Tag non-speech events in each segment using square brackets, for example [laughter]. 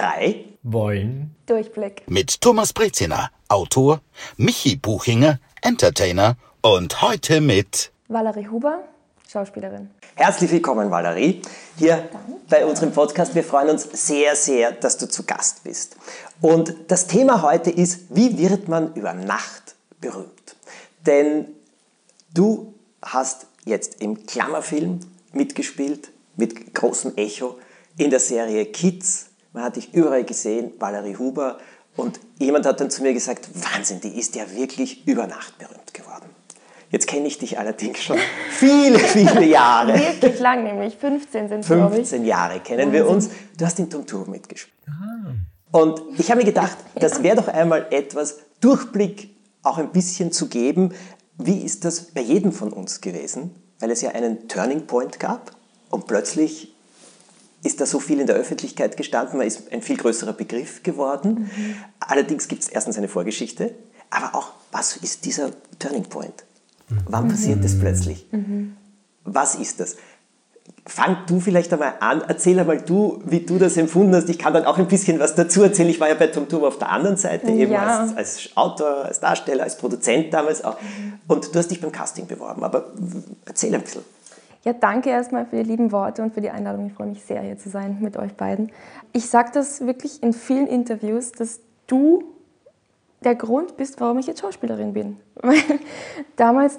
drei wollen Durchblick. Mit Thomas Breziner, Autor, Michi Buchinger, Entertainer und heute mit Valerie Huber, Schauspielerin. Herzlich willkommen, Valerie, hier bei unserem Podcast. Wir freuen uns sehr, sehr, dass du zu Gast bist. Und das Thema heute ist, wie wird man über Nacht berühmt? Denn du hast jetzt im Klammerfilm mitgespielt, mit großem Echo, in der Serie Kids. Man hat dich überall gesehen, Valerie Huber. Und jemand hat dann zu mir gesagt, Wahnsinn, die ist ja wirklich über Nacht berühmt geworden. Jetzt kenne ich dich allerdings schon [laughs] viele, viele Jahre. Wirklich lang, nämlich 15 sind es, glaube ich. 15 Jahre kennen wir uns. Du hast in Tom Tour mitgespielt. Und ich habe mir gedacht, das wäre doch einmal etwas, Durchblick auch ein bisschen zu geben. Wie ist das bei jedem von uns gewesen? Weil es ja einen Turning Point gab und plötzlich ist da so viel in der Öffentlichkeit gestanden, man ist ein viel größerer Begriff geworden. Mhm. Allerdings gibt es erstens eine Vorgeschichte, aber auch, was ist dieser Turning Point? Wann passiert das plötzlich? Mhm. Was ist das? Fang du vielleicht einmal an, erzähl einmal du, wie du das empfunden hast. Ich kann dann auch ein bisschen was dazu erzählen. Ich war ja bei Tom Turbo auf der anderen Seite, eben ja. als, als, Autor, als Darsteller, als Produzent damals auch. Und du hast dich beim Casting beworben, aber erzähl ein bisschen. Ja, danke erstmal für die lieben Worte und für die Einladung. Ich freue mich sehr, hier zu sein mit euch beiden. Ich sage das wirklich in vielen Interviews, dass du der Grund bist, warum ich jetzt Schauspielerin bin. [laughs] Damals,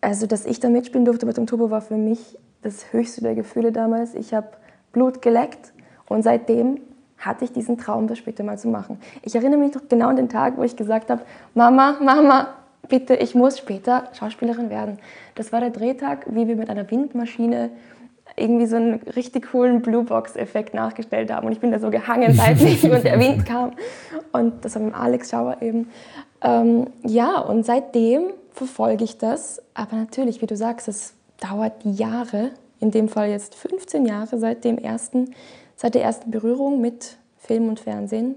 also dass ich da mitspielen durfte mit dem Turbo, war für mich das höchste der Gefühle damals. Ich habe Blut geleckt und seitdem hatte ich diesen Traum, das später mal zu machen. Ich erinnere mich noch genau an den Tag, wo ich gesagt habe, Mama, Mama, bitte, ich muss später Schauspielerin werden. Das war der Drehtag, wie wir mit einer Windmaschine irgendwie so einen richtig coolen Bluebox-Effekt nachgestellt haben. Und ich bin da so gehangen seitlich und der Wind [laughs] kam. Und das war mit Alex Schauer eben. Ähm, ja, und seitdem verfolge ich das. Aber natürlich, wie du sagst, es dauert Jahre, in dem Fall jetzt 15 Jahre seit, dem ersten, seit der ersten Berührung mit Film und Fernsehen,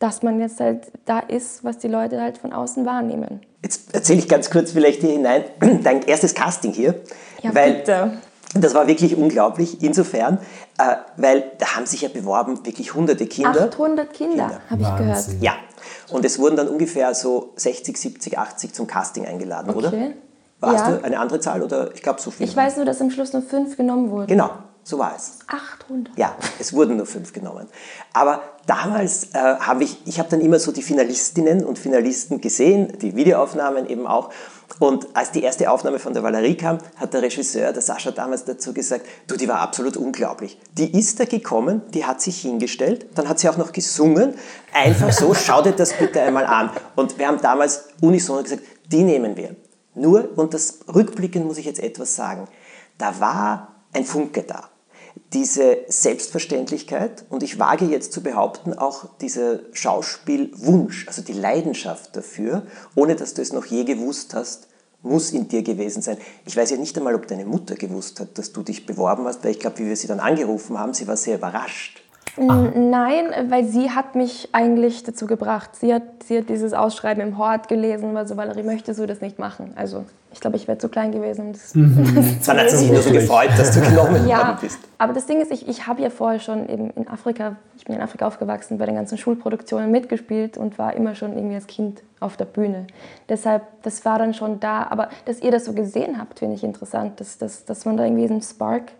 dass man jetzt halt da ist, was die Leute halt von außen wahrnehmen. Jetzt erzähle ich ganz kurz vielleicht hier hinein [clears throat] dein erstes Casting hier. Ja, weil bitte. Das war wirklich unglaublich, insofern, äh, weil da haben sich ja beworben wirklich hunderte Kinder. 800 Kinder, Kinder. habe ich gehört. Ja, und es wurden dann ungefähr so 60, 70, 80 zum Casting eingeladen, okay. oder? Warst ja. du eine andere Zahl oder ich glaube so viel? Ich weiß nur, dass am Schluss nur fünf genommen wurden. Genau, so war es. 800. Ja, es wurden nur fünf genommen. Aber damals äh, habe ich, ich habe dann immer so die Finalistinnen und Finalisten gesehen, die Videoaufnahmen eben auch. Und als die erste Aufnahme von der Valerie kam, hat der Regisseur, der Sascha damals dazu gesagt, du, die war absolut unglaublich. Die ist da gekommen, die hat sich hingestellt, dann hat sie auch noch gesungen. Einfach so, [laughs] schau dir das bitte einmal an. Und wir haben damals unisono gesagt, die nehmen wir. Nur, und das rückblickend muss ich jetzt etwas sagen, da war ein Funke da diese Selbstverständlichkeit und ich wage jetzt zu behaupten, auch dieser Schauspielwunsch, also die Leidenschaft dafür, ohne dass du es noch je gewusst hast, muss in dir gewesen sein. Ich weiß ja nicht einmal, ob deine Mutter gewusst hat, dass du dich beworben hast, weil ich glaube, wie wir sie dann angerufen haben, sie war sehr überrascht. Nein, weil sie hat mich eigentlich dazu gebracht. Sie hat, sie hat dieses Ausschreiben im Hort gelesen, weil so Valerie möchte so das nicht machen. Also ich glaube, ich wäre zu klein gewesen. Das, mhm. [laughs] Dann hat sie sich nur so gefreut, dass du genommen ja, worden bist. Aber das Ding ist, ich, ich habe ja vorher schon eben in Afrika, ich bin in Afrika aufgewachsen, bei den ganzen Schulproduktionen mitgespielt und war immer schon irgendwie als Kind auf der Bühne. Deshalb, das war dann schon da. Aber dass ihr das so gesehen habt, finde ich interessant, dass, dass, dass man da irgendwie einen Spark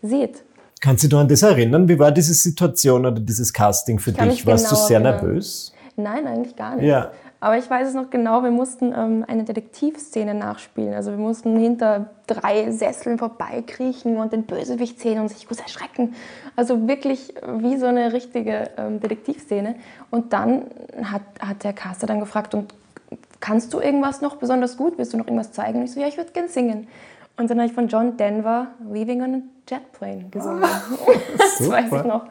sieht. Kannst du dich an das erinnern? Wie war diese Situation oder dieses Casting für dich? Warst genau du sehr erinnern. nervös? Nein, eigentlich gar nicht. Ja. Aber ich weiß es noch genau, wir mussten ähm, eine Detektivszene nachspielen. Also wir mussten hinter drei Sesseln vorbeikriechen und den Bösewicht sehen und sich kurz erschrecken. Also wirklich wie so eine richtige ähm, Detektivszene. Und dann hat, hat der Caster dann gefragt, und kannst du irgendwas noch besonders gut? Willst du noch irgendwas zeigen? Und ich so, ja, ich würde gern singen. Und dann habe ich von John Denver Leaving on a Jet Plane gesungen. [laughs] das weiß ich noch.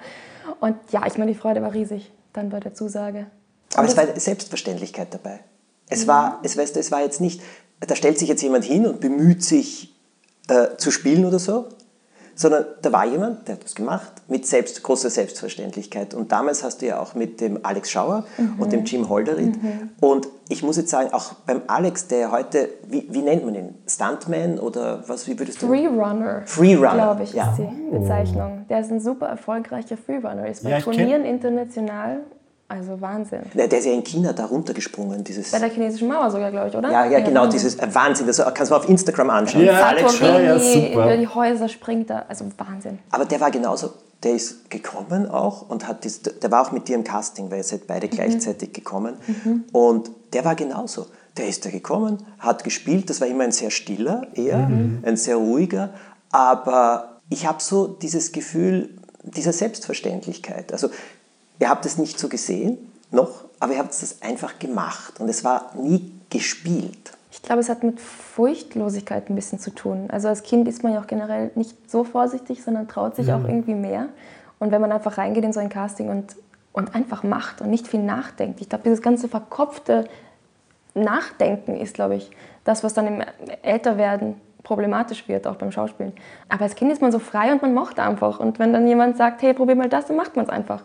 Und ja, ich meine, die Freude war riesig dann bei der Zusage. Aber es war Selbstverständlichkeit dabei. Es, ja. war, es, weißt du, es war jetzt nicht, da stellt sich jetzt jemand hin und bemüht sich äh, zu spielen oder so, sondern da war jemand, der hat das gemacht, mit selbst, großer Selbstverständlichkeit. Und damals hast du ja auch mit dem Alex Schauer mhm. und dem Jim Holderit. Mhm. Und ich muss jetzt sagen, auch beim Alex, der heute, wie, wie nennt man ihn? Stuntman oder was, wie würdest du? Freerunner. Freerunner. Glaube ich, ja. ist die Bezeichnung. Der ist ein super erfolgreicher Freerunner, ist bei ja, Turnieren international also Wahnsinn. Der, der ist ja in China da runtergesprungen. Dieses Bei der chinesischen Mauer sogar, glaube ich, oder? Ja, ja, genau, dieses äh, Wahnsinn. Das kannst du mal auf Instagram anschauen. Ja, Alex ja, ja, super. Über die Häuser springt da, also Wahnsinn. Aber der war genauso, der ist gekommen auch und hat, dieses, der war auch mit dir im Casting, weil ihr seid beide mhm. gleichzeitig gekommen. Mhm. Und der war genauso. Der ist da gekommen, hat gespielt, das war immer ein sehr stiller eher, mhm. ein sehr ruhiger, aber ich habe so dieses Gefühl dieser Selbstverständlichkeit. Also Ihr habt es nicht so gesehen, noch, aber ihr habt es einfach gemacht und es war nie gespielt. Ich glaube, es hat mit Furchtlosigkeit ein bisschen zu tun. Also als Kind ist man ja auch generell nicht so vorsichtig, sondern traut sich ja. auch irgendwie mehr. Und wenn man einfach reingeht in so ein Casting und, und einfach macht und nicht viel nachdenkt, ich glaube, dieses ganze verkopfte Nachdenken ist, glaube ich, das, was dann im Älterwerden problematisch wird, auch beim Schauspielen. Aber als Kind ist man so frei und man macht einfach. Und wenn dann jemand sagt, hey, probier mal das, dann macht man es einfach.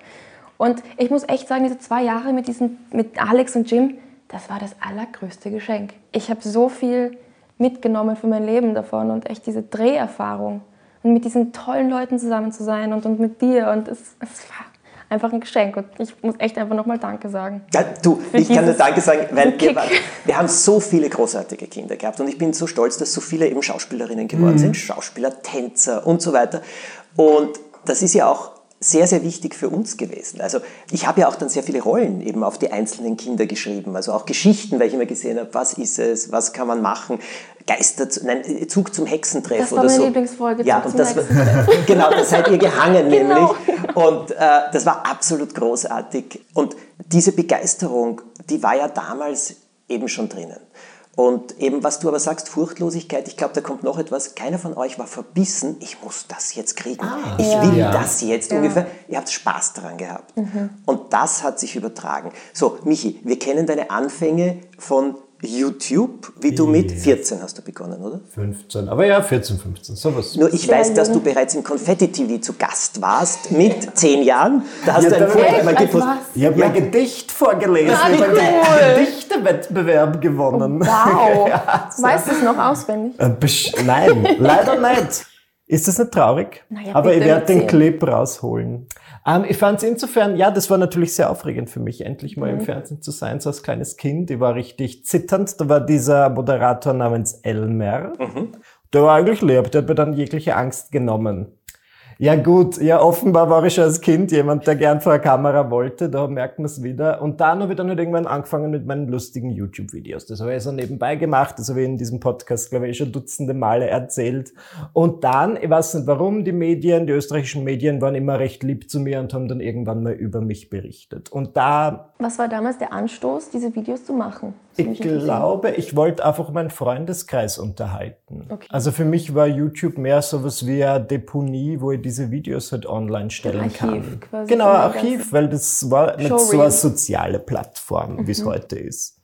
Und ich muss echt sagen, diese zwei Jahre mit, diesen, mit Alex und Jim, das war das allergrößte Geschenk. Ich habe so viel mitgenommen für mein Leben davon und echt diese Dreherfahrung und mit diesen tollen Leuten zusammen zu sein und, und mit dir und es, es war einfach ein Geschenk und ich muss echt einfach nochmal Danke sagen. Ja, du, ich kann nur Danke sagen, weil wir, wir, haben so viele großartige Kinder gehabt und ich bin so stolz, dass so viele eben Schauspielerinnen geworden mhm. sind, Schauspieler, Tänzer und so weiter. Und das ist ja auch sehr, sehr wichtig für uns gewesen. Also ich habe ja auch dann sehr viele Rollen eben auf die einzelnen Kinder geschrieben, also auch Geschichten, weil ich immer gesehen habe, was ist es, was kann man machen, Geister, nein, Zug zum Hexentreff das war oder meine so. Lieblingsfolge. Ja, und das, [laughs] genau, da seid ihr gehangen [laughs] genau. nämlich. Und äh, das war absolut großartig. Und diese Begeisterung, die war ja damals eben schon drinnen. Und eben, was du aber sagst, Furchtlosigkeit, ich glaube, da kommt noch etwas. Keiner von euch war verbissen, ich muss das jetzt kriegen. Ah, ich ja. will ja. das jetzt ja. ungefähr. Ihr habt Spaß daran gehabt. Mhm. Und das hat sich übertragen. So, Michi, wir kennen deine Anfänge von YouTube, wie du mit 14 hast du begonnen, oder? 15, aber ja, 14, 15, sowas. Nur ich weiß, dass du bereits im Konfetti-TV zu Gast warst, mit 10 Jahren. Da hast ja, du ein gepostet. Ich habe ja. mein Gedicht vorgelesen, ah, ich habe einen Gedichtewettbewerb gewonnen. Oh, wow, [laughs] ja, weißt du es noch auswendig? Äh, nein, leider nicht. Ist das nicht traurig? Naja, aber ich werde den Clip rausholen. Ähm, ich fand es insofern, ja, das war natürlich sehr aufregend für mich, endlich mal mhm. im Fernsehen zu sein, so als kleines Kind. Ich war richtig zitternd. Da war dieser Moderator namens Elmer. Mhm. Der war eigentlich lieb, der hat mir dann jegliche Angst genommen. Ja gut, ja offenbar war ich als Kind jemand, der gern vor der Kamera wollte, da merkt man es wieder. Und dann habe ich dann halt irgendwann angefangen mit meinen lustigen YouTube-Videos. Das habe ich so nebenbei gemacht, das habe ich in diesem Podcast, glaube ich, schon dutzende Male erzählt. Und dann, ich weiß nicht warum, die Medien, die österreichischen Medien waren immer recht lieb zu mir und haben dann irgendwann mal über mich berichtet. Und da... Was war damals der Anstoß, diese Videos zu machen? Ich glaube, ich wollte einfach meinen Freundeskreis unterhalten. Okay. Also für mich war YouTube mehr so was wie eine Deponie, wo ich diese Videos halt online stellen Archiv kann. Quasi genau, Archiv, weil das war nicht so eine soziale Plattform, wie es mhm. heute ist.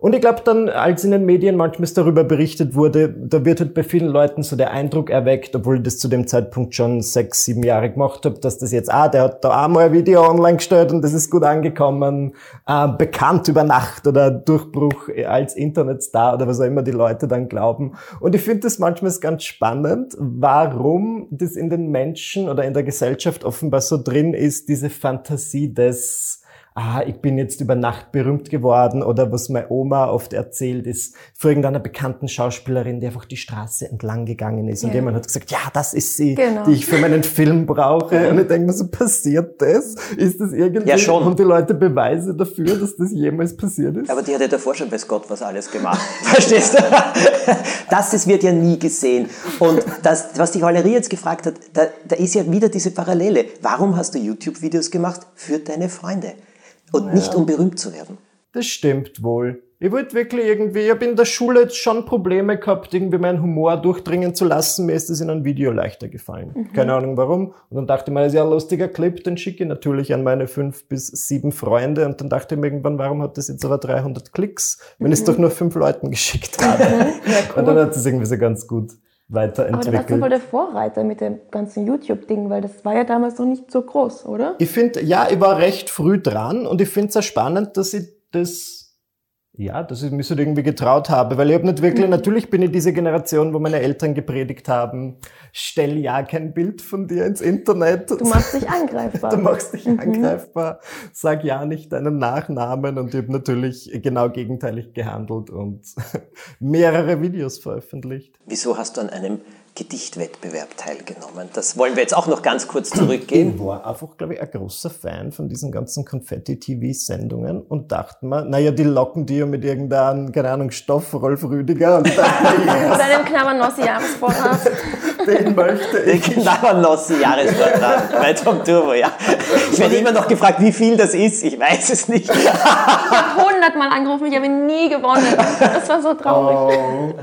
Und ich glaube dann, als in den Medien manchmal darüber berichtet wurde, da wird halt bei vielen Leuten so der Eindruck erweckt, obwohl ich das zu dem Zeitpunkt schon sechs, sieben Jahre gemacht habe, dass das jetzt, ah, der hat da einmal ein Video online gestellt und das ist gut angekommen, äh, bekannt über Nacht oder Durchbruch als Internetstar oder was auch immer die Leute dann glauben. Und ich finde das manchmal ganz spannend, warum das in den Menschen oder in der Gesellschaft offenbar so drin ist, diese Fantasie des ah, ich bin jetzt über Nacht berühmt geworden oder was meine Oma oft erzählt ist, vor irgendeiner bekannten Schauspielerin, die einfach die Straße entlang gegangen ist ja. und jemand hat gesagt, ja, das ist sie, genau. die ich für meinen Film brauche. Und ich denke mir so, passiert das? Ist das irgendwie? Ja, schon. Haben die Leute Beweise dafür, dass das jemals passiert ist? Aber die hat ja davor schon, weiß Gott, was alles gemacht. [laughs] Verstehst du? Das, das wird ja nie gesehen. Und das, was die Valerie jetzt gefragt hat, da, da ist ja wieder diese Parallele. Warum hast du YouTube-Videos gemacht? Für deine Freunde. Und ja. nicht um berühmt zu werden. Das stimmt wohl. Ich wollte wirklich irgendwie, ich habe in der Schule jetzt schon Probleme gehabt, irgendwie meinen Humor durchdringen zu lassen. Mir ist das in einem Video leichter gefallen. Mhm. Keine Ahnung warum. Und dann dachte ich mir, das ist ja ein lustiger Clip, den schicke ich natürlich an meine fünf bis sieben Freunde. Und dann dachte ich mir irgendwann, warum hat das jetzt aber 300 Klicks, wenn mhm. ich es doch nur fünf Leuten geschickt habe? [laughs] ja, cool. Und dann hat es irgendwie so ganz gut weiterentwickelt. Aber da warst du voll der Vorreiter mit dem ganzen YouTube-Ding, weil das war ja damals noch nicht so groß, oder? Ich finde, ja, ich war recht früh dran und ich finde es sehr spannend, dass ich das ja, dass ich mich so irgendwie getraut habe, weil ich habe nicht wirklich, mhm. natürlich bin ich diese Generation, wo meine Eltern gepredigt haben, stell ja kein Bild von dir ins Internet. Du machst dich angreifbar. [laughs] Du machst dich mhm. angreifbar, sag ja nicht deinen Nachnamen und ich habe natürlich genau gegenteilig gehandelt und [laughs] mehrere Videos veröffentlicht. Wieso hast du an einem Gedichtwettbewerb teilgenommen. Das wollen wir jetzt auch noch ganz kurz zurückgehen. Ich war einfach, glaube ich, ein großer Fan von diesen ganzen Konfetti-TV-Sendungen und dachte mir, naja, die locken die ja mit irgendeinem, keine Ahnung, Stoff, Rolf Rüdiger. Und dachte, yes. Mit einem Knabbernossi-Jahresvorrat. Den möchte ich. Den Knabbernossi-Jahresvorrat bei Tom Turbo, ja. Ich werde immer noch gefragt, wie viel das ist. Ich weiß es nicht. Ich habe hundertmal angerufen, ich habe nie gewonnen. Das war so traurig. Oh.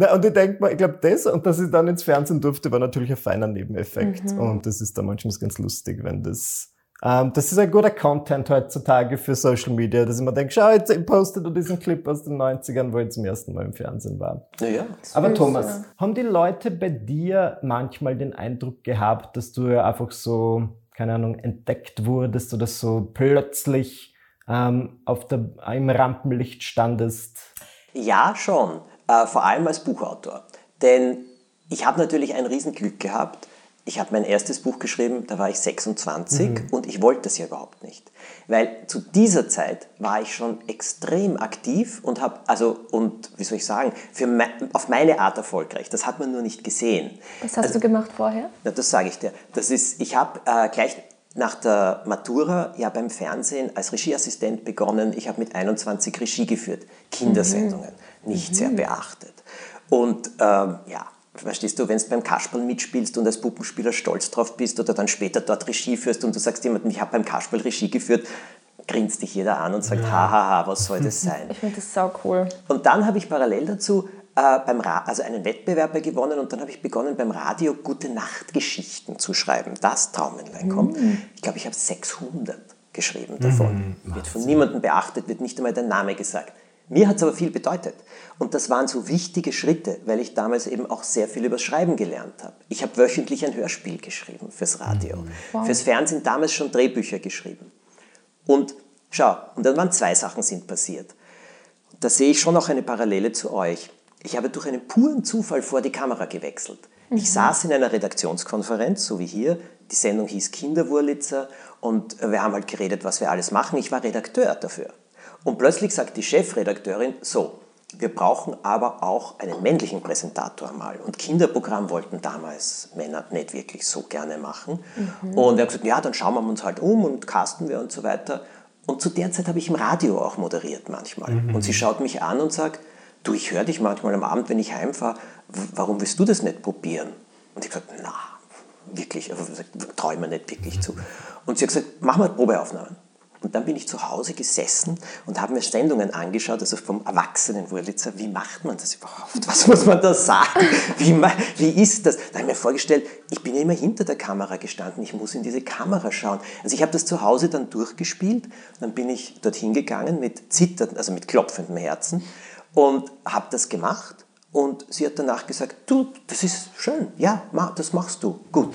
Na, und ich denke mal, ich glaube, das und dass ich dann ins Fernsehen durfte, war natürlich ein feiner Nebeneffekt. Mhm. Und das ist da manchmal ganz lustig, wenn das. Ähm, das ist ein guter Content heutzutage für Social Media, dass ich mir denke, schau, jetzt postet du diesen Clip aus den 90ern, wo ich zum ersten Mal im Fernsehen war. Naja. Aber Thomas, ja. haben die Leute bei dir manchmal den Eindruck gehabt, dass du ja einfach so, keine Ahnung, entdeckt wurdest oder so plötzlich ähm, auf der, im Rampenlicht standest? Ja, schon äh, vor allem als Buchautor. Denn ich habe natürlich ein Riesenglück gehabt. Ich habe mein erstes Buch geschrieben, da war ich 26 mhm. und ich wollte das ja überhaupt nicht. Weil zu dieser Zeit war ich schon extrem aktiv und habe, also, und wie soll ich sagen, für me auf meine Art erfolgreich. Das hat man nur nicht gesehen. Was hast also, du gemacht vorher? Na, das sage ich dir. Das ist, ich habe äh, gleich nach der Matura ja beim Fernsehen als Regieassistent begonnen. Ich habe mit 21 Regie geführt, Kindersendungen. Mhm nicht mhm. sehr beachtet. Und ähm, ja, verstehst du, wenn du beim Kasperl mitspielst und als Puppenspieler stolz drauf bist oder dann später dort Regie führst und du sagst jemandem, ich habe beim Kasperl Regie geführt, grinst dich jeder an und sagt, hahaha, was soll das [laughs] sein? Ich finde das sau cool. Und dann habe ich parallel dazu äh, beim Ra also einen Wettbewerb gewonnen und dann habe ich begonnen beim Radio Gute Nacht Geschichten zu schreiben. Das Traumännlein kommt. Mhm. Ich glaube, ich habe 600 geschrieben davon. Mhm, wird von niemandem beachtet, wird nicht einmal der Name gesagt. Mir hat es aber viel bedeutet. Und das waren so wichtige Schritte, weil ich damals eben auch sehr viel über Schreiben gelernt habe. Ich habe wöchentlich ein Hörspiel geschrieben fürs Radio, mhm. wow. fürs Fernsehen damals schon Drehbücher geschrieben. Und schau, und dann waren zwei Sachen sind passiert. Da sehe ich schon auch eine Parallele zu euch. Ich habe durch einen puren Zufall vor die Kamera gewechselt. Ich mhm. saß in einer Redaktionskonferenz, so wie hier. Die Sendung hieß Kinderwurlitzer und wir haben halt geredet, was wir alles machen. Ich war Redakteur dafür. Und plötzlich sagt die Chefredakteurin, so, wir brauchen aber auch einen männlichen Präsentator mal. Und Kinderprogramm wollten damals Männer nicht wirklich so gerne machen. Mhm. Und er hat gesagt, ja, dann schauen wir uns halt um und casten wir und so weiter. Und zu der Zeit habe ich im Radio auch moderiert manchmal. Mhm. Und sie schaut mich an und sagt, du, ich höre dich manchmal am Abend, wenn ich heimfahre, warum willst du das nicht probieren? Und ich habe gesagt, na, wirklich, mir nicht wirklich zu. Und sie hat gesagt, mach mal Probeaufnahmen. Und dann bin ich zu Hause gesessen und habe mir Sendungen angeschaut, also vom erwachsenen Wurlitzer, wie macht man das überhaupt? Was muss man da sagen? Wie, wie ist das? Da habe ich mir vorgestellt, ich bin ja immer hinter der Kamera gestanden, ich muss in diese Kamera schauen. Also ich habe das zu Hause dann durchgespielt, dann bin ich dorthin gegangen mit zitternden, also mit klopfendem Herzen und habe das gemacht und sie hat danach gesagt, du, das ist schön, ja, das machst du, gut.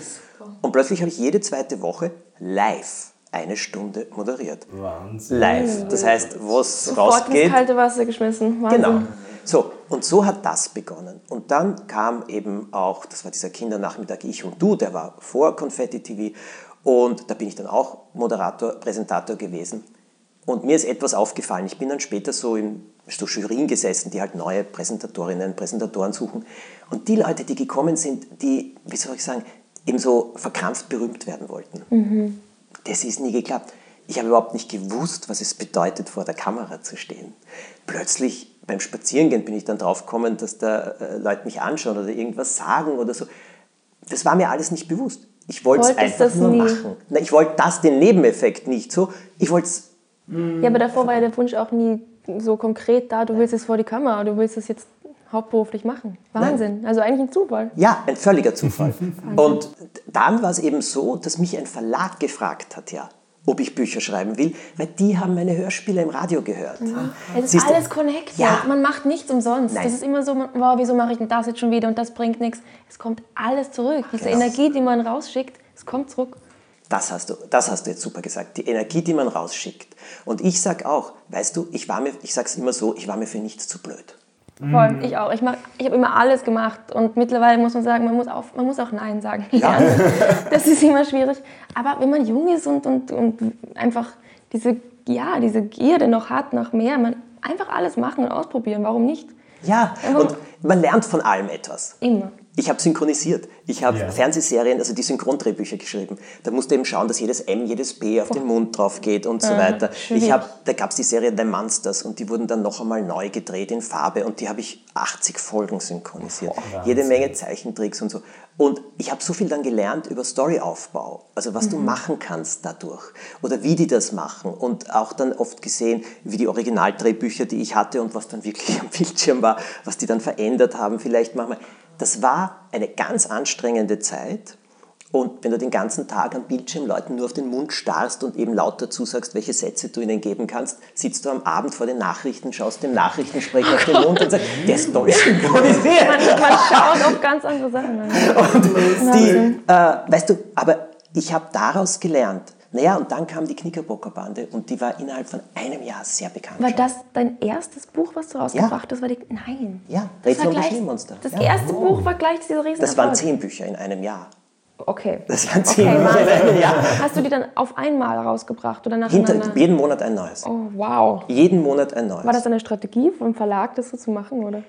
Und plötzlich habe ich jede zweite Woche live eine Stunde moderiert. Wahnsinn. Live. Das heißt, was Sofort rausgeht. ins kalte Wasser geschmissen. Wahnsinn. Genau. So, und so hat das begonnen. Und dann kam eben auch, das war dieser Kindernachmittag Ich und Du, der war vor Confetti TV. Und da bin ich dann auch Moderator, Präsentator gewesen. Und mir ist etwas aufgefallen. Ich bin dann später so in so Jurien gesessen, die halt neue Präsentatorinnen, Präsentatoren suchen. Und die Leute, die gekommen sind, die, wie soll ich sagen, eben so verkrampft berühmt werden wollten. Mhm das ist nie geklappt. Ich habe überhaupt nicht gewusst, was es bedeutet, vor der Kamera zu stehen. Plötzlich beim Spazierengehen bin ich dann draufgekommen, dass da äh, Leute mich anschauen oder irgendwas sagen oder so. Das war mir alles nicht bewusst. Ich wollte es einfach nur nie? machen. Na, ich wollte das, den Nebeneffekt nicht so. Ich wollte es. Ja, aber davor war ja der Wunsch auch nie so konkret da, du willst es vor die Kamera, du willst es jetzt hauptberuflich machen. Wahnsinn. Nein. Also eigentlich ein Zufall. Ja, ein völliger Zufall. [laughs] und dann war es eben so, dass mich ein Verlag gefragt hat, ja, ob ich Bücher schreiben will, weil die haben meine Hörspiele im Radio gehört. Mhm. Es ist Siehst alles connected. Ja. Man macht nichts umsonst. Nein. Das ist immer so, wow, wieso mache ich denn das jetzt schon wieder und das bringt nichts. Es kommt alles zurück. Diese genau. Energie, die man rausschickt, es kommt zurück. Das hast, du, das hast du jetzt super gesagt. Die Energie, die man rausschickt. Und ich sage auch, weißt du, ich, ich sage es immer so, ich war mir für nichts zu blöd. Voll, mhm. ich auch. Ich, ich habe immer alles gemacht und mittlerweile muss man sagen, man muss, auf, man muss auch Nein sagen. Ja. das ist immer schwierig. Aber wenn man jung ist und, und, und einfach diese, ja, diese Gierde noch hat nach mehr, man einfach alles machen und ausprobieren, warum nicht? Ja, und man lernt von allem etwas. Immer. Ich habe synchronisiert. Ich habe ja. Fernsehserien, also die Synchrondrehbücher geschrieben. Da musste eben schauen, dass jedes M, jedes B auf den Mund drauf geht und so weiter. Ich hab, da gab es die Serie The Monsters und die wurden dann noch einmal neu gedreht in Farbe und die habe ich 80 Folgen synchronisiert. Oh, Jede Menge Zeichentricks und so. Und ich habe so viel dann gelernt über Storyaufbau, also was mhm. du machen kannst dadurch oder wie die das machen und auch dann oft gesehen, wie die Originaldrehbücher, die ich hatte und was dann wirklich [laughs] am Bildschirm war, was die dann verändert haben, vielleicht manchmal. Das war eine ganz anstrengende Zeit. Und wenn du den ganzen Tag am Bildschirm Leuten nur auf den Mund starrst und eben laut dazu sagst, welche Sätze du ihnen geben kannst, sitzt du am Abend vor den Nachrichten, schaust dem Nachrichtensprecher auf den Mund und sagst, [laughs] der ist toll synchronisiert. Man, man schaut auf ganz andere Sachen. Und die, äh, weißt du, aber ich habe daraus gelernt, naja, und dann kam die Knickerbockerbande und die war innerhalb von einem Jahr sehr bekannt. War das dein erstes Buch, was du rausgebracht hast? Ja. Die, nein. Ja, Rätsel und Schneemonster. Das ja. erste oh. Buch war gleich dieser riesen Das waren zehn Bücher in einem Jahr. Okay. Das waren zehn okay, Bücher in einem Jahr. Hast du die dann auf einmal rausgebracht oder nacheinander? Hinter, jeden Monat ein neues. Oh, wow. Jeden Monat ein neues. War das eine Strategie vom Verlag, das so zu machen, oder?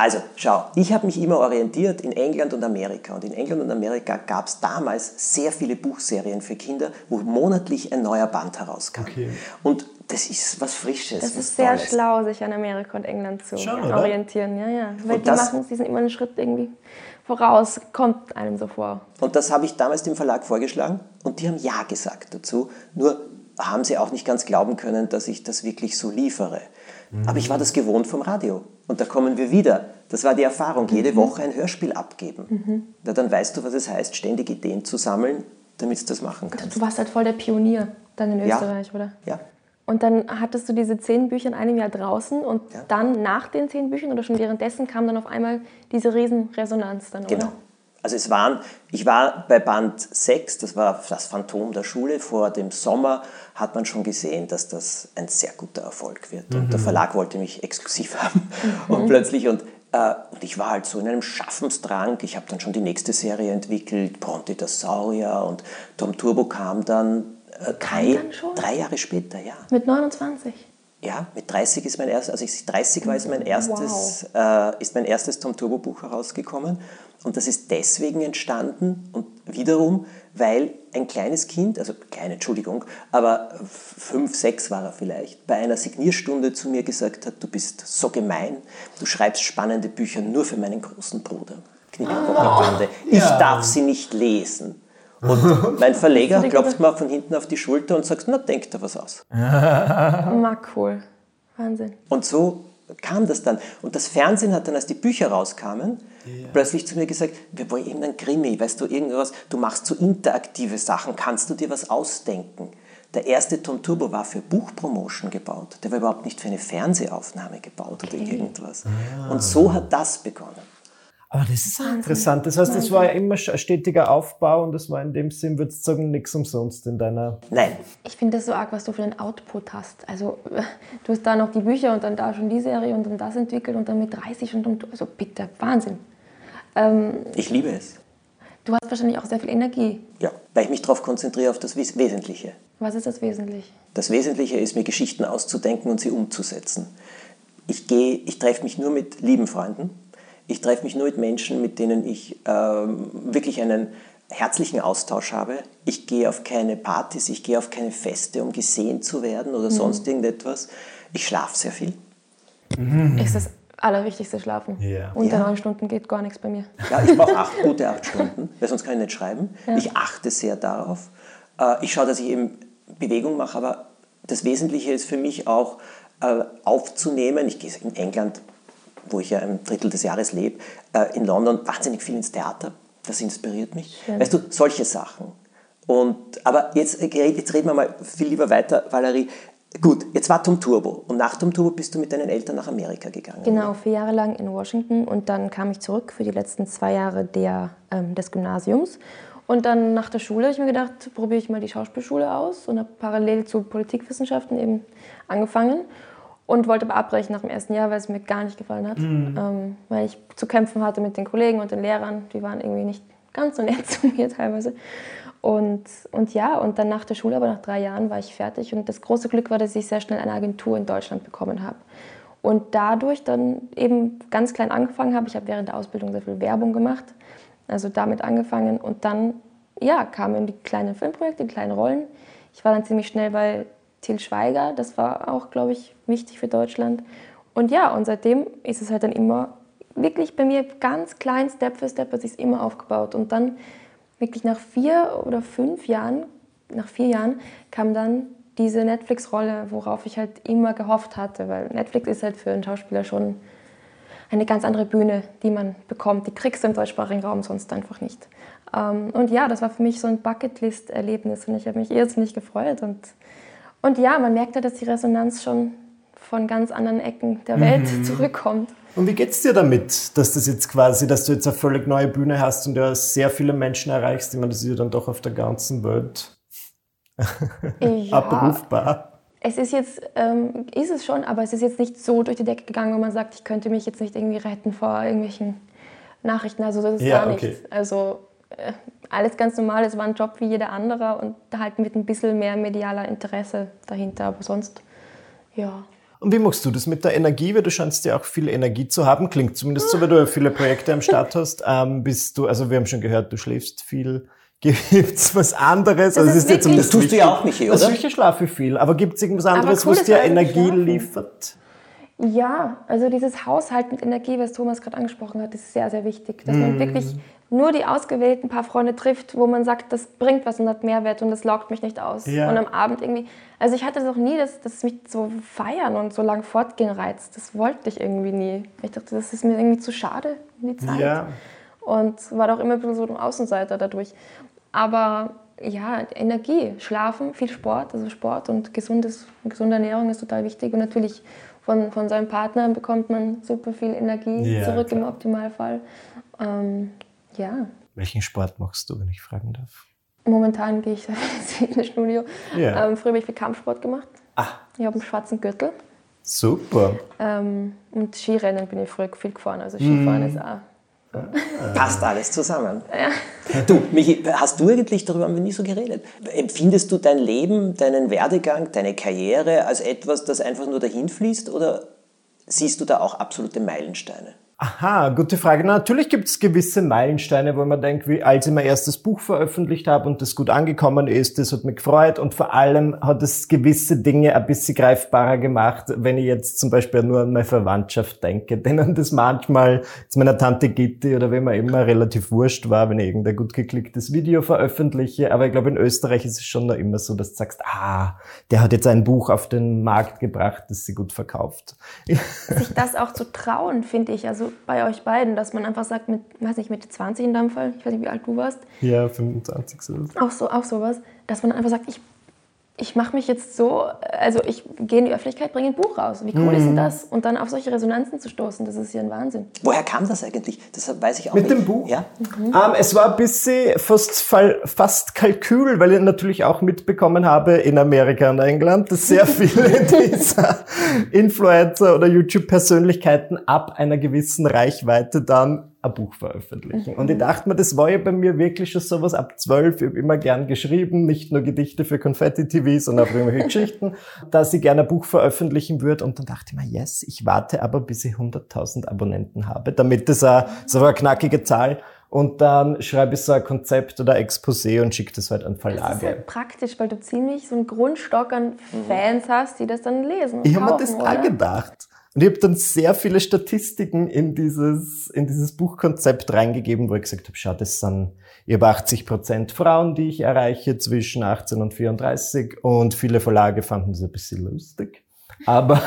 Also, schau, ich habe mich immer orientiert in England und Amerika. Und in England und Amerika gab es damals sehr viele Buchserien für Kinder, wo monatlich ein neuer Band herauskam. Okay. Und das ist was Frisches. Das ist sehr Tolles. schlau, sich an Amerika und England zu Schon, orientieren. Ja, ja. Weil und die machen, die sind immer einen Schritt irgendwie voraus, kommt einem so vor. Und das habe ich damals dem Verlag vorgeschlagen und die haben Ja gesagt dazu. Nur haben sie auch nicht ganz glauben können, dass ich das wirklich so liefere. Mhm. Aber ich war das gewohnt vom Radio. Und da kommen wir wieder. Das war die Erfahrung, jede mhm. Woche ein Hörspiel abgeben. Mhm. Ja, dann weißt du, was es heißt, ständig Ideen zu sammeln, damit du das machen kannst. Du warst halt voll der Pionier dann in Österreich, ja. oder? Ja. Und dann hattest du diese zehn Bücher in einem Jahr draußen und ja. dann nach den zehn Büchern oder schon währenddessen kam dann auf einmal diese Riesenresonanz dann, genau. Also es waren, ich war bei Band 6, das war das Phantom der Schule, vor dem Sommer hat man schon gesehen, dass das ein sehr guter Erfolg wird. Mhm. Und der mhm. Verlag wollte mich exklusiv [laughs] haben. Mhm. Und plötzlich, und, äh, und ich war halt so in einem Schaffensdrang, ich habe dann schon die nächste Serie entwickelt, Bronte der Saurier und Tom Turbo kam dann, äh, drei, dann drei Jahre später, ja. Mit 29? Ja, mit 30 ist mein erstes, als ich 30 war, ist mein erstes, wow. äh, ist mein erstes Tom Turbo Buch herausgekommen. Und das ist deswegen entstanden und wiederum, weil ein kleines Kind, also kleine Entschuldigung, aber fünf, sechs war er vielleicht, bei einer Signierstunde zu mir gesagt hat, du bist so gemein, du schreibst spannende Bücher nur für meinen großen Bruder. Oh, ich ja. darf sie nicht lesen. Und [laughs] mein Verleger klopft mir von hinten auf die Schulter und sagt, na, denk da was aus. Na, cool. Wahnsinn. Und so kam das dann. Und das Fernsehen hat dann, als die Bücher rauskamen, ja. plötzlich zu mir gesagt, wir wollen irgendein Krimi, weißt du, irgendwas, du machst so interaktive Sachen, kannst du dir was ausdenken? Der erste Tom Turbo war für Buchpromotion gebaut, der war überhaupt nicht für eine Fernsehaufnahme gebaut okay. oder irgendwas. Ah. Und so hat das begonnen. Aber das ist auch interessant. Das heißt, das war ja immer ein stetiger Aufbau und das war in dem Sinn, würde ich sagen, nichts umsonst in deiner. Nein. Ich finde das so arg, was du für einen Output hast. Also, [laughs] du hast da noch die Bücher und dann da schon die Serie und dann das entwickelt und dann mit 30 und dann. Also, bitte, Wahnsinn. Ähm, ich liebe es. Du hast wahrscheinlich auch sehr viel Energie. Ja, weil ich mich darauf konzentriere, auf das Wesentliche. Was ist das Wesentliche? Das Wesentliche ist, mir Geschichten auszudenken und sie umzusetzen. Ich, gehe, ich treffe mich nur mit lieben Freunden ich treffe mich nur mit Menschen, mit denen ich ähm, wirklich einen herzlichen Austausch habe. Ich gehe auf keine Partys, ich gehe auf keine Feste, um gesehen zu werden oder mhm. sonst irgendetwas. Ich schlafe sehr viel. Mhm. Ist das Allerwichtigste schlafen. Yeah. Unter neun Stunden geht gar nichts bei mir. Ja, ich brauche acht, [laughs] gute acht Stunden, weil sonst kann ich nicht schreiben. Ja. Ich achte sehr darauf. Äh, ich schaue, dass ich eben Bewegung mache, aber das Wesentliche ist für mich auch äh, aufzunehmen. Ich gehe in England wo ich ja ein Drittel des Jahres lebe, äh, in London wahnsinnig viel ins Theater. Das inspiriert mich. Schön. Weißt du, solche Sachen. Und, aber jetzt, jetzt reden wir mal viel lieber weiter, Valerie. Gut, jetzt war Tom Turbo und nach Tom Turbo bist du mit deinen Eltern nach Amerika gegangen. Genau, vier Jahre lang in Washington und dann kam ich zurück für die letzten zwei Jahre der, ähm, des Gymnasiums. Und dann nach der Schule habe ich mir gedacht, probiere ich mal die Schauspielschule aus und habe parallel zu Politikwissenschaften eben angefangen und wollte aber abbrechen nach dem ersten Jahr, weil es mir gar nicht gefallen hat. Mhm. Ähm, weil ich zu kämpfen hatte mit den Kollegen und den Lehrern, die waren irgendwie nicht ganz so [laughs] nett zu mir teilweise. Und, und ja, und dann nach der Schule, aber nach drei Jahren war ich fertig. Und das große Glück war, dass ich sehr schnell eine Agentur in Deutschland bekommen habe. Und dadurch dann eben ganz klein angefangen habe. Ich habe während der Ausbildung sehr viel Werbung gemacht, also damit angefangen. Und dann ja, kamen die kleinen Filmprojekte, die kleinen Rollen. Ich war dann ziemlich schnell bei Til Schweiger, das war auch, glaube ich, wichtig für Deutschland. Und ja, und seitdem ist es halt dann immer wirklich bei mir ganz klein, Step für Step hat sich immer aufgebaut. Und dann wirklich nach vier oder fünf Jahren, nach vier Jahren, kam dann diese Netflix-Rolle, worauf ich halt immer gehofft hatte, weil Netflix ist halt für einen Schauspieler schon eine ganz andere Bühne, die man bekommt. Die kriegst du im deutschsprachigen Raum sonst einfach nicht. Ähm, und ja, das war für mich so ein Bucketlist-Erlebnis und ich habe mich irrsinnig gefreut. Und, und ja, man merkte, dass die Resonanz schon von ganz anderen Ecken der Welt mhm. [laughs] zurückkommt. Und wie geht es dir damit, dass das jetzt quasi, dass du jetzt eine völlig neue Bühne hast und ja sehr viele Menschen erreichst? Ich meine, das ist ja dann doch auf der ganzen Welt ja, [laughs] abrufbar. Es ist jetzt, ähm, ist es schon, aber es ist jetzt nicht so durch die Decke gegangen, wo man sagt, ich könnte mich jetzt nicht irgendwie retten vor irgendwelchen Nachrichten. Also das ist ja, gar okay. nichts. Also alles ganz normal, es war ein Job wie jeder andere und halt mit ein bisschen mehr medialer Interesse dahinter, aber sonst, ja. Und wie machst du das mit der Energie? Weil du scheinst ja auch viel Energie zu haben. Klingt zumindest so, weil du ja viele Projekte am Start hast. Ähm, bist du, also wir haben schon gehört, du schläfst viel. [laughs] Gibt's was anderes? Das, also ist jetzt das tust du ja auch nicht, oder? Also sicher schlafe ich viel. Aber gibt's irgendwas anderes, cool, was dir Energie liefert? Ja, also dieses Haushalt mit Energie, was Thomas gerade angesprochen hat, ist sehr, sehr wichtig. Dass mm. man wirklich nur die ausgewählten paar Freunde trifft, wo man sagt, das bringt was und hat Mehrwert und das laugt mich nicht aus. Ja. Und am Abend irgendwie, also ich hatte noch nie, dass, dass mich so feiern und so lang fortgehen reizt. Das wollte ich irgendwie nie. Ich dachte, das ist mir irgendwie zu schade um die Zeit. Ja. Und war doch immer ein bisschen so ein Außenseiter dadurch. Aber ja, Energie, Schlafen, viel Sport, also Sport und gesundes, gesunde Ernährung ist total wichtig. Und natürlich von, von seinem Partner bekommt man super viel Energie ja, zurück klar. im Optimalfall. Ähm, ja. Welchen Sport machst du, wenn ich fragen darf? Momentan gehe ich [laughs] ins Fitnessstudio. Ja. Ähm, früher habe ich viel Kampfsport gemacht. Ah. Ich habe einen schwarzen Gürtel. Super. Ähm, und Skirennen bin ich früher viel gefahren. Also Skifahren mm. ist auch Passt alles zusammen. Ja. Du, Michi, hast du eigentlich, darüber haben wir nie so geredet, empfindest du dein Leben, deinen Werdegang, deine Karriere als etwas, das einfach nur dahin fließt oder siehst du da auch absolute Meilensteine? Aha, gute Frage. Na, natürlich gibt es gewisse Meilensteine, wo man denkt, wie als ich mein erstes Buch veröffentlicht habe und das gut angekommen ist, das hat mich gefreut und vor allem hat es gewisse Dinge ein bisschen greifbarer gemacht, wenn ich jetzt zum Beispiel nur an meine Verwandtschaft denke, [laughs] denen das manchmal zu meiner Tante Gitti oder wenn man immer relativ wurscht war, wenn ich irgendein gut geklicktes Video veröffentliche. Aber ich glaube, in Österreich ist es schon noch immer so, dass du sagst, ah, der hat jetzt ein Buch auf den Markt gebracht, das sie gut verkauft. Sich das auch zu trauen, finde ich. Also bei euch beiden, dass man einfach sagt, mit, weiß nicht, Mitte 20 in deinem Fall, ich weiß nicht, wie alt du warst. Ja, 25 so. Auch so, auch sowas, dass man einfach sagt, ich ich mache mich jetzt so, also ich gehe in die Öffentlichkeit, bringe ein Buch raus. Wie cool mhm. ist denn das? Und dann auf solche Resonanzen zu stoßen, das ist ja ein Wahnsinn. Woher kam das eigentlich? Das weiß ich auch Mit nicht. dem Buch? Ja. Mhm. Um, es war ein bisschen fast, fast Kalkül, weil ich natürlich auch mitbekommen habe in Amerika und England, dass sehr [laughs] viele dieser Influencer oder YouTube-Persönlichkeiten ab einer gewissen Reichweite dann ein Buch veröffentlichen. Mhm. Und ich dachte mir, das war ja bei mir wirklich schon sowas ab zwölf. Ich habe immer gern geschrieben, nicht nur Gedichte für Confetti-TV, sondern auch irgendwelche [laughs] Geschichten, dass ich gerne ein Buch veröffentlichen würde. Und dann dachte ich mir, yes, ich warte aber, bis ich 100.000 Abonnenten habe, damit das eine, so eine knackige Zahl und dann schreibe ich so ein Konzept oder Exposé und schicke das halt an Verlage. Das ist halt praktisch, weil du ziemlich so einen Grundstock an Fans hast, die das dann lesen. Ich habe mir das oder? auch gedacht. Und ich habe dann sehr viele Statistiken in dieses, in dieses Buchkonzept reingegeben, wo ich gesagt habe, schau, das sind, ich habe 80 Prozent Frauen, die ich erreiche zwischen 18 und 34 und viele Verlage fanden das ein bisschen lustig. Aber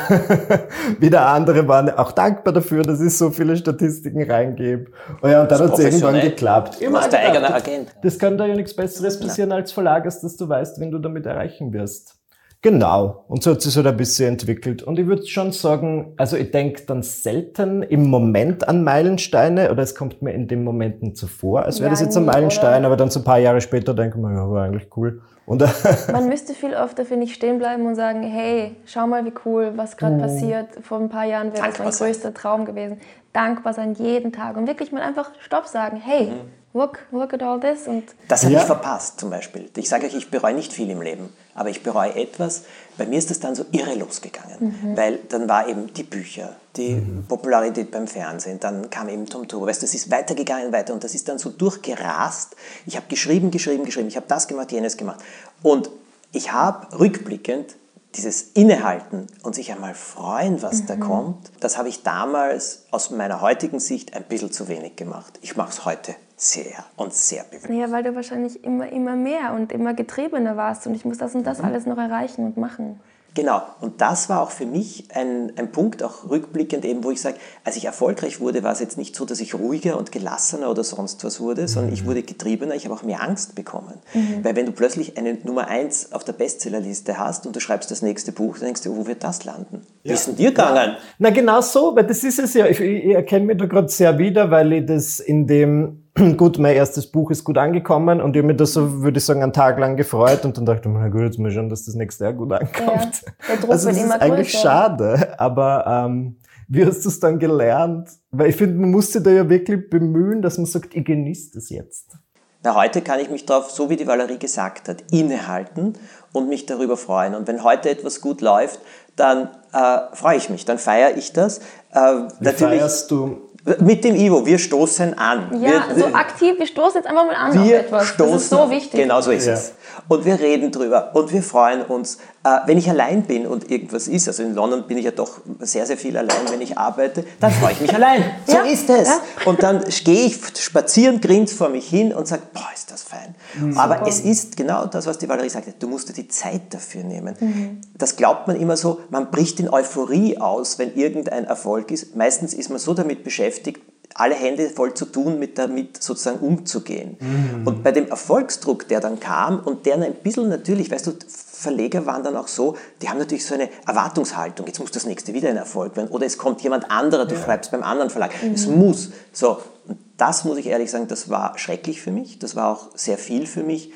[laughs] wieder andere waren auch dankbar dafür, dass ich so viele Statistiken reingebe. Oh ja, und dann hat es irgendwann geklappt. Machst der eigene Agent. Das kann da ja nichts Besseres passieren als Verlag, als dass du weißt, wenn du damit erreichen wirst. Genau. Und so hat sich halt ein bisschen entwickelt. Und ich würde schon sagen, also ich denke dann selten im Moment an Meilensteine oder es kommt mir in den Momenten zuvor, als wäre das jetzt ein Meilenstein, oder? aber dann so ein paar Jahre später denke ich mir, ja, war eigentlich cool. Und [laughs] Man müsste viel öfter, finde ich, stehen bleiben und sagen, hey, schau mal, wie cool, was gerade mhm. passiert. Vor ein paar Jahren wäre das mein größter Traum gewesen. Dankbar sein jeden Tag und wirklich mal einfach Stopp sagen, hey, mhm. Look, look at all this. Und das habe ja. ich verpasst zum Beispiel. Ich sage euch, ich bereue nicht viel im Leben. Aber ich bereue etwas. Bei mir ist das dann so irre losgegangen, mhm. weil dann war eben die Bücher, die mhm. Popularität beim Fernsehen, dann kam eben Tom Turbo. Weißt du, das ist weitergegangen, weiter und das ist dann so durchgerast. Ich habe geschrieben, geschrieben, geschrieben, ich habe das gemacht, jenes gemacht. Und ich habe rückblickend dieses Innehalten und sich einmal freuen, was mhm. da kommt, das habe ich damals aus meiner heutigen Sicht ein bisschen zu wenig gemacht. Ich mache es heute sehr und sehr bewusst. Ja, weil du wahrscheinlich immer, immer mehr und immer getriebener warst und ich muss das und das mhm. alles noch erreichen und machen. Genau, und das war auch für mich ein, ein Punkt, auch rückblickend eben, wo ich sage, als ich erfolgreich wurde, war es jetzt nicht so, dass ich ruhiger und gelassener oder sonst was wurde, sondern ich mhm. wurde getriebener, ich habe auch mehr Angst bekommen. Mhm. Weil wenn du plötzlich eine Nummer eins auf der Bestsellerliste hast und du schreibst das nächste Buch, dann denkst du, wo wird das landen? Ja. Wie ist denn dir gegangen? Na genau so, weil das ist es ja, ich, ich erkenne mich da gerade sehr wieder, weil ich das in dem [clears throat] gut, mein erstes Buch ist gut angekommen und ich habe mich da so, würde ich sagen, einen Tag lang gefreut und dann dachte ich mir, na gut, jetzt mal schauen, dass das nächste Jahr gut ankommt. Ja, also das ist eigentlich größer. schade, aber ähm, wie hast du es dann gelernt? Weil ich finde, man muss sich da ja wirklich bemühen, dass man sagt, ich genieße das jetzt. Na, heute kann ich mich darauf, so wie die Valerie gesagt hat, innehalten und mich darüber freuen. Und wenn heute etwas gut läuft, dann äh, freue ich mich, dann feiere ich das. Äh, wie natürlich, feierst du mit dem Ivo, wir stoßen an. Ja, wir, so aktiv, wir stoßen jetzt einfach mal an wir auf etwas. Stoßen das ist so wichtig. Genau so ist ja. es. Und wir reden drüber und wir freuen uns. Äh, wenn ich allein bin und irgendwas ist, also in London bin ich ja doch sehr, sehr viel allein, wenn ich arbeite, dann freue ich mich allein. [laughs] So ja. ist es. Ja. Und dann gehe ich spazieren, grinse vor mich hin und sage, boah, ist das fein. Mhm. Aber es ist genau das, was die Valerie sagte, du musst dir die Zeit dafür nehmen. Mhm. Das glaubt man immer so, man bricht in Euphorie aus, wenn irgendein Erfolg ist. Meistens ist man so damit beschäftigt, alle Hände voll zu tun, mit damit sozusagen umzugehen. Mhm. Und bei dem Erfolgsdruck, der dann kam und der ein bisschen natürlich, weißt du, Verleger waren dann auch so, die haben natürlich so eine Erwartungshaltung, jetzt muss das nächste wieder ein Erfolg werden oder es kommt jemand anderer, du ja. schreibst beim anderen Verlag, mhm. es muss. So, und das muss ich ehrlich sagen, das war schrecklich für mich, das war auch sehr viel für mich.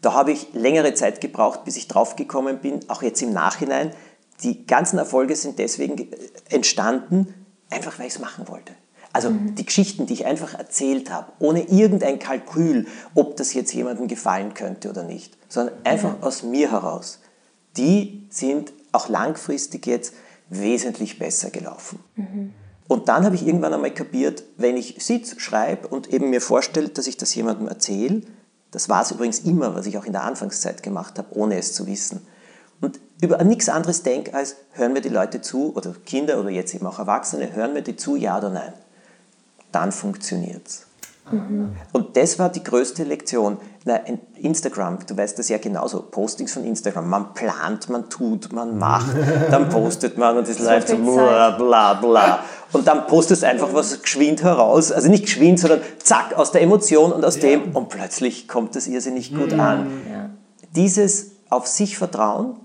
Da habe ich längere Zeit gebraucht, bis ich draufgekommen bin, auch jetzt im Nachhinein. Die ganzen Erfolge sind deswegen entstanden, einfach weil ich es machen wollte. Also mhm. die Geschichten, die ich einfach erzählt habe, ohne irgendein Kalkül, ob das jetzt jemandem gefallen könnte oder nicht, sondern einfach mhm. aus mir heraus, die sind auch langfristig jetzt wesentlich besser gelaufen. Mhm. Und dann habe ich irgendwann einmal kapiert, wenn ich sitze, schreibe und eben mir vorstelle, dass ich das jemandem erzähle, das war es übrigens immer, was ich auch in der Anfangszeit gemacht habe, ohne es zu wissen. Und über nichts anderes denke, als hören mir die Leute zu, oder Kinder oder jetzt eben auch Erwachsene, hören mir die zu, ja oder nein dann funktioniert es. Mhm. Und das war die größte Lektion. Instagram, du weißt das ja genauso, Postings von Instagram, man plant, man tut, man macht, [laughs] dann postet man und es läuft so bla bla bla. Und dann postest einfach was geschwind heraus, also nicht geschwind, sondern zack, aus der Emotion und aus ja. dem und plötzlich kommt das irrsinnig gut mhm. an. Ja. Dieses auf sich vertrauen,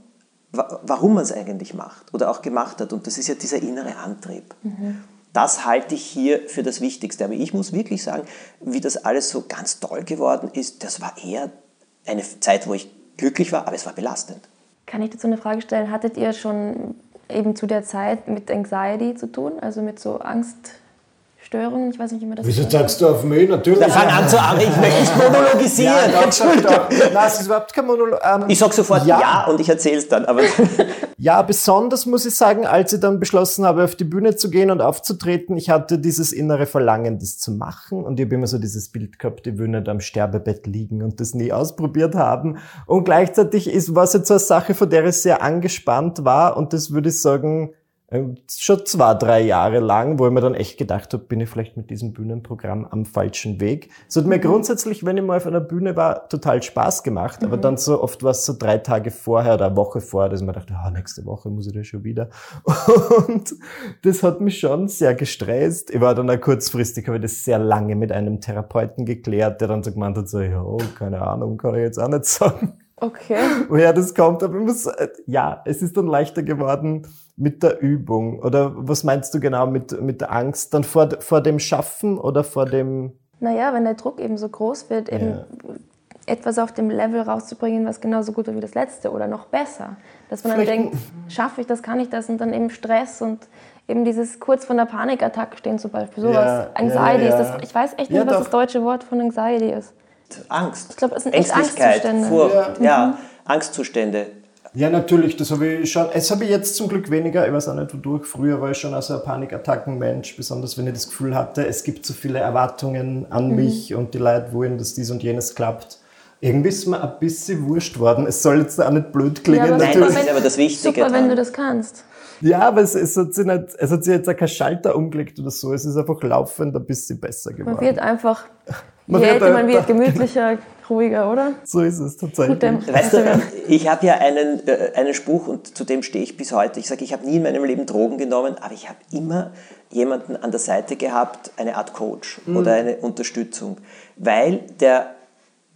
warum man es eigentlich macht oder auch gemacht hat und das ist ja dieser innere Antrieb. Mhm. Das halte ich hier für das Wichtigste. Aber ich muss wirklich sagen, wie das alles so ganz toll geworden ist, das war eher eine Zeit, wo ich glücklich war, aber es war belastend. Kann ich dazu eine Frage stellen? Hattet ihr schon eben zu der Zeit mit Anxiety zu tun, also mit so Angst? Störungen, ich weiß nicht, wie man das Wieso sagst du auf mich? Natürlich. Da fang an zu aber ich möchte nicht monologisieren. Ja, doch, doch. Nein, es ist überhaupt kein Monolog. Ähm, ich sag sofort ja, ja und ich erzähle es dann. Aber [laughs] ja, besonders muss ich sagen, als ich dann beschlossen habe, auf die Bühne zu gehen und aufzutreten, ich hatte dieses innere Verlangen, das zu machen. Und ich habe immer so dieses Bild gehabt, ich will nicht am Sterbebett liegen und das nie ausprobiert haben. Und gleichzeitig ist, war es jetzt so eine Sache, von der ich sehr angespannt war. Und das würde ich sagen, schon zwei, drei Jahre lang, wo ich mir dann echt gedacht habe, bin ich vielleicht mit diesem Bühnenprogramm am falschen Weg. Es hat mir mhm. grundsätzlich, wenn ich mal auf einer Bühne war, total Spaß gemacht, mhm. aber dann so oft war es so drei Tage vorher oder eine Woche vorher, dass ich mir dachte, ah, nächste Woche muss ich da schon wieder. [laughs] Und das hat mich schon sehr gestresst. Ich war dann auch kurzfristig, habe ich das sehr lange mit einem Therapeuten geklärt, der dann so gemeint hat, so, ja, keine Ahnung, kann ich jetzt auch nicht sagen. Okay. Woher das kommt, aber ich muss, äh, ja, es ist dann leichter geworden, mit der Übung? Oder was meinst du genau mit, mit der Angst? Dann vor, vor dem Schaffen oder vor dem... Naja, wenn der Druck eben so groß wird, eben ja. etwas auf dem Level rauszubringen, was genauso gut ist wie das letzte oder noch besser. Dass man Vielleicht dann denkt, schaffe ich das, kann ich das und dann eben Stress und eben dieses kurz von der Panikattacke stehen zum Beispiel. Sowas. Ja, Anxiety ja, ja. ist das. Ich weiß echt nicht, was das deutsche Wort von Anxiety ist. Angst. Ich glaube, es sind Angstzustände. Furcht, ja. Mhm. Angstzustände. Ja, natürlich, das habe ich schon. Es habe ich jetzt zum Glück weniger, ich weiß auch nicht wodurch. Früher war ich schon also ein Panikattackenmensch, besonders wenn ich das Gefühl hatte, es gibt so viele Erwartungen an mhm. mich und die Leute wollen, dass dies und jenes klappt. Irgendwie ist mir ein bisschen wurscht worden. Es soll jetzt auch nicht blöd klingen. Ja, natürlich. Nein, das ist aber das Wichtige. Super, wenn du das kannst. Ja, aber es, es, hat sich nicht, es hat sich jetzt auch kein Schalter umgelegt oder so. Es ist einfach laufend ein bisschen besser geworden. Man wird einfach man Je älter man wird, [laughs] gemütlicher, ruhiger, oder? So ist es tatsächlich. Weißt du, ich habe ja einen, äh, einen Spruch und zu dem stehe ich bis heute. Ich sage, ich habe nie in meinem Leben Drogen genommen, aber ich habe immer jemanden an der Seite gehabt, eine Art Coach mhm. oder eine Unterstützung, weil der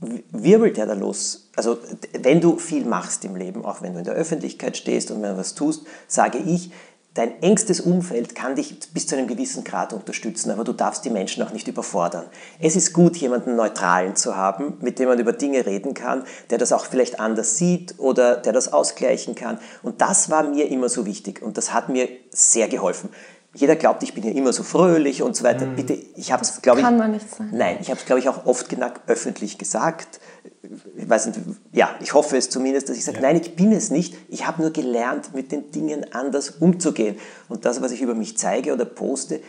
wirbelt ja da los. Also wenn du viel machst im Leben, auch wenn du in der Öffentlichkeit stehst und wenn du was tust, sage ich, Dein engstes Umfeld kann dich bis zu einem gewissen Grad unterstützen, aber du darfst die Menschen auch nicht überfordern. Es ist gut, jemanden Neutralen zu haben, mit dem man über Dinge reden kann, der das auch vielleicht anders sieht oder der das ausgleichen kann. Und das war mir immer so wichtig und das hat mir sehr geholfen. Jeder glaubt, ich bin ja immer so fröhlich und so weiter. Mhm. Bitte, ich habe es, glaube ich, kann man nicht sein. Nein, ich habe es, glaube ich, auch oft genug öffentlich gesagt ich weiß nicht, ja, ich hoffe es zumindest, dass ich sage, ja. nein, ich bin es nicht. Ich habe nur gelernt, mit den Dingen anders umzugehen. Und das, was ich über mich zeige oder poste,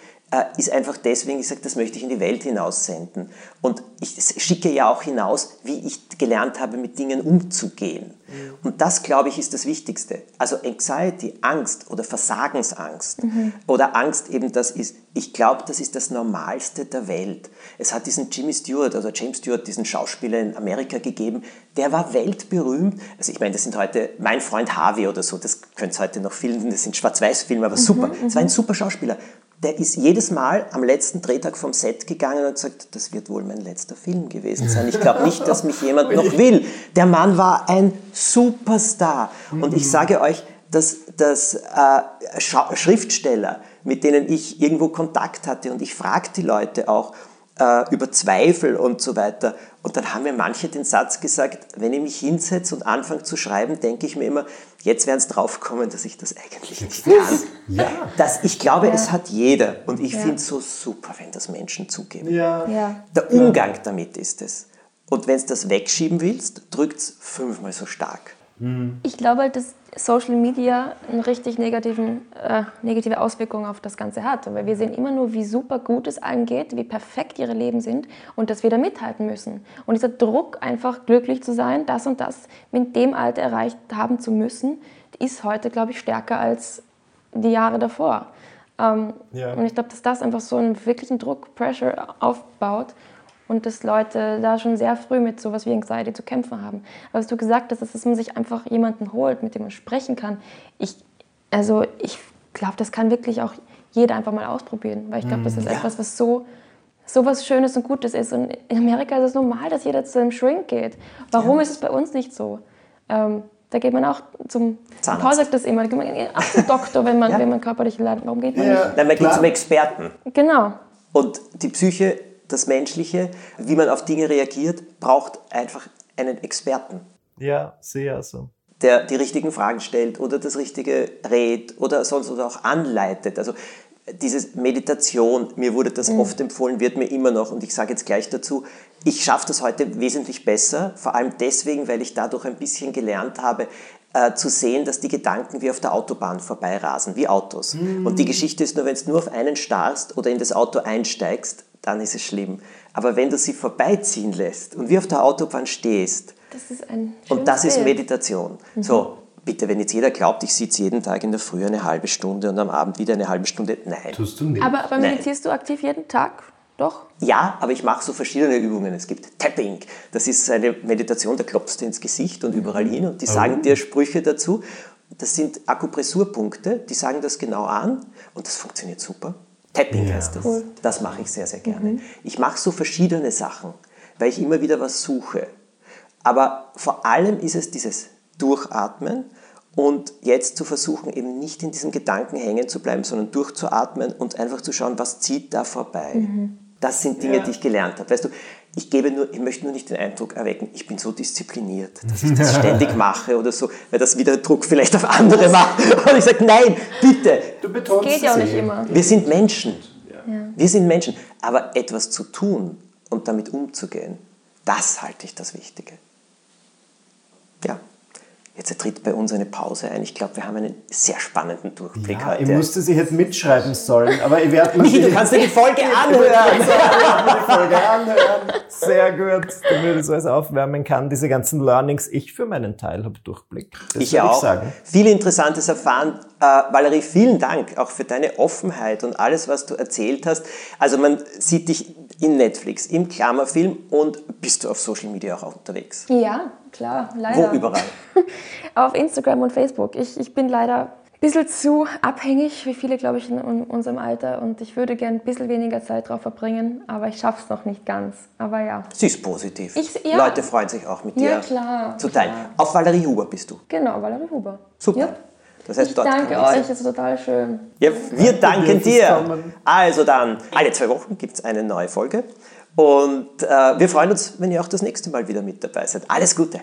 ist einfach deswegen, ich sage, das möchte ich in die Welt hinaussenden. Und ich schicke ja auch hinaus, wie ich gelernt habe, mit Dingen umzugehen. Mhm. Und das, glaube ich, ist das Wichtigste. Also Anxiety, Angst oder Versagensangst mhm. oder Angst eben, das ist, ich glaube, das ist das Normalste der Welt. Es hat diesen Jimmy Stewart oder James Stewart, diesen Schauspieler in Amerika gegeben, der war weltberühmt. Also ich meine, das sind heute mein Freund Harvey oder so, das könnt ihr heute noch filmen, das sind Schwarz-Weiß-Filme, aber super. Mhm, es war ein mhm. super Schauspieler der ist jedes Mal am letzten Drehtag vom Set gegangen und gesagt, das wird wohl mein letzter Film gewesen sein. Ich glaube nicht, dass mich jemand [laughs] noch will. Der Mann war ein Superstar. Und ich sage euch, dass, dass äh, Schriftsteller, mit denen ich irgendwo Kontakt hatte, und ich frage die Leute auch, äh, über Zweifel und so weiter. Und dann haben mir manche den Satz gesagt, wenn ich mich hinsetze und anfange zu schreiben, denke ich mir immer, jetzt werden es draufkommen, dass ich das eigentlich nicht kann. [laughs] Ja. Das, ich glaube, ja. es hat jeder. Und ich ja. finde es so super, wenn das Menschen zugeben. Ja. Ja. Der Umgang damit ist es. Und wenn du das wegschieben willst, drückt es fünfmal so stark. Mhm. Ich glaube halt, dass Social Media eine richtig negativen, äh, negative Auswirkung auf das Ganze hat. Weil wir sehen immer nur, wie super gut es allen geht, wie perfekt ihre Leben sind und dass wir da mithalten müssen. Und dieser Druck, einfach glücklich zu sein, das und das mit dem Alter erreicht haben zu müssen, ist heute, glaube ich, stärker als die Jahre davor. Ähm, ja. Und ich glaube, dass das einfach so einen wirklichen Druck, Pressure aufbaut und dass Leute da schon sehr früh mit sowas wie Anxiety zu kämpfen haben. Aber was du gesagt hast, ist, dass man sich einfach jemanden holt, mit dem man sprechen kann. Ich, also ich glaube, das kann wirklich auch jeder einfach mal ausprobieren, weil ich glaube, das ist mm, ja. etwas, was so so was Schönes und Gutes ist. Und in Amerika ist es normal, dass jeder zu einem Shrink geht. Warum ja. ist es bei uns nicht so? Ähm, da geht man auch zum Zahnarzt. Paul sagt das immer, man auch zum Doktor, wenn man, ja. wenn man körperliche Leiden. Warum geht man ja. nicht? Nein, man geht zum Experten. Genau. Und die Psyche das Menschliche, wie man auf Dinge reagiert, braucht einfach einen Experten. Ja, sehr so. Der die richtigen Fragen stellt oder das Richtige rät oder sonst oder auch anleitet. Also diese Meditation, mir wurde das mhm. oft empfohlen, wird mir immer noch, und ich sage jetzt gleich dazu, ich schaffe das heute wesentlich besser, vor allem deswegen, weil ich dadurch ein bisschen gelernt habe, äh, zu sehen, dass die Gedanken wie auf der Autobahn vorbeirasen, wie Autos. Mhm. Und die Geschichte ist nur, wenn du nur auf einen starrst oder in das Auto einsteigst, dann ist es schlimm. Aber wenn du sie vorbeiziehen lässt und wie auf der Autobahn stehst, das ist ein und das ist Meditation. Mhm. So, bitte, wenn jetzt jeder glaubt, ich sitze jeden Tag in der Früh eine halbe Stunde und am Abend wieder eine halbe Stunde, nein. Tust du nicht. Aber, aber meditierst nein. du aktiv jeden Tag? Doch? Ja, aber ich mache so verschiedene Übungen. Es gibt Tapping, das ist eine Meditation, da klopfst du ins Gesicht und überall hin und die oh. sagen dir Sprüche dazu. Das sind Akupressurpunkte, die sagen das genau an und das funktioniert super. Tapping ja. heißt das. Cool. Das mache ich sehr, sehr gerne. Mhm. Ich mache so verschiedene Sachen, weil ich immer wieder was suche. Aber vor allem ist es dieses Durchatmen und jetzt zu versuchen, eben nicht in diesen Gedanken hängen zu bleiben, sondern durchzuatmen und einfach zu schauen, was zieht da vorbei. Mhm. Das sind Dinge, ja. die ich gelernt habe. Weißt du, ich, gebe nur, ich möchte nur nicht den Eindruck erwecken, ich bin so diszipliniert, dass ich das [laughs] ständig mache oder so, weil das wieder Druck vielleicht auf andere macht. [laughs] Und ich sage, nein, bitte. Du betonst Geht ja auch nicht immer. Wir sind Menschen. Ja. Wir sind Menschen. Aber etwas zu tun und damit umzugehen, das halte ich das Wichtige. Ja. Jetzt tritt bei uns eine Pause ein. Ich glaube, wir haben einen sehr spannenden Durchblick ja, heute. Ich musste sie hätte mitschreiben sollen, aber ich werde mir Du kannst dir die Folge anhören. die Folge anhören. Sehr gut, damit ich so alles aufwärmen kann. Diese ganzen Learnings, ich für meinen Teil habe Durchblick. Das ich auch. Ich sagen. Viel Interessantes erfahren. Äh, Valerie, vielen Dank auch für deine Offenheit und alles, was du erzählt hast. Also man sieht dich in Netflix, im Klammerfilm und bist du auf Social Media auch unterwegs? Ja, klar, leider. Wo überall? [laughs] auf Instagram und Facebook. Ich, ich bin leider ein bisschen zu abhängig, wie viele, glaube ich, in unserem Alter. Und ich würde gerne ein bisschen weniger Zeit drauf verbringen, aber ich schaffe es noch nicht ganz. Aber ja. Sie ist positiv. Ich, ja. Leute freuen sich auch mit dir ja, klar, zu teilen. Klar. Auf Valerie Huber bist du. Genau, Valerie Huber. Super. Ja. Das heißt, ich danke euch, es ist total schön. Ja, wir danken dir. Also dann, alle zwei Wochen gibt es eine neue Folge. Und äh, wir freuen uns, wenn ihr auch das nächste Mal wieder mit dabei seid. Alles Gute!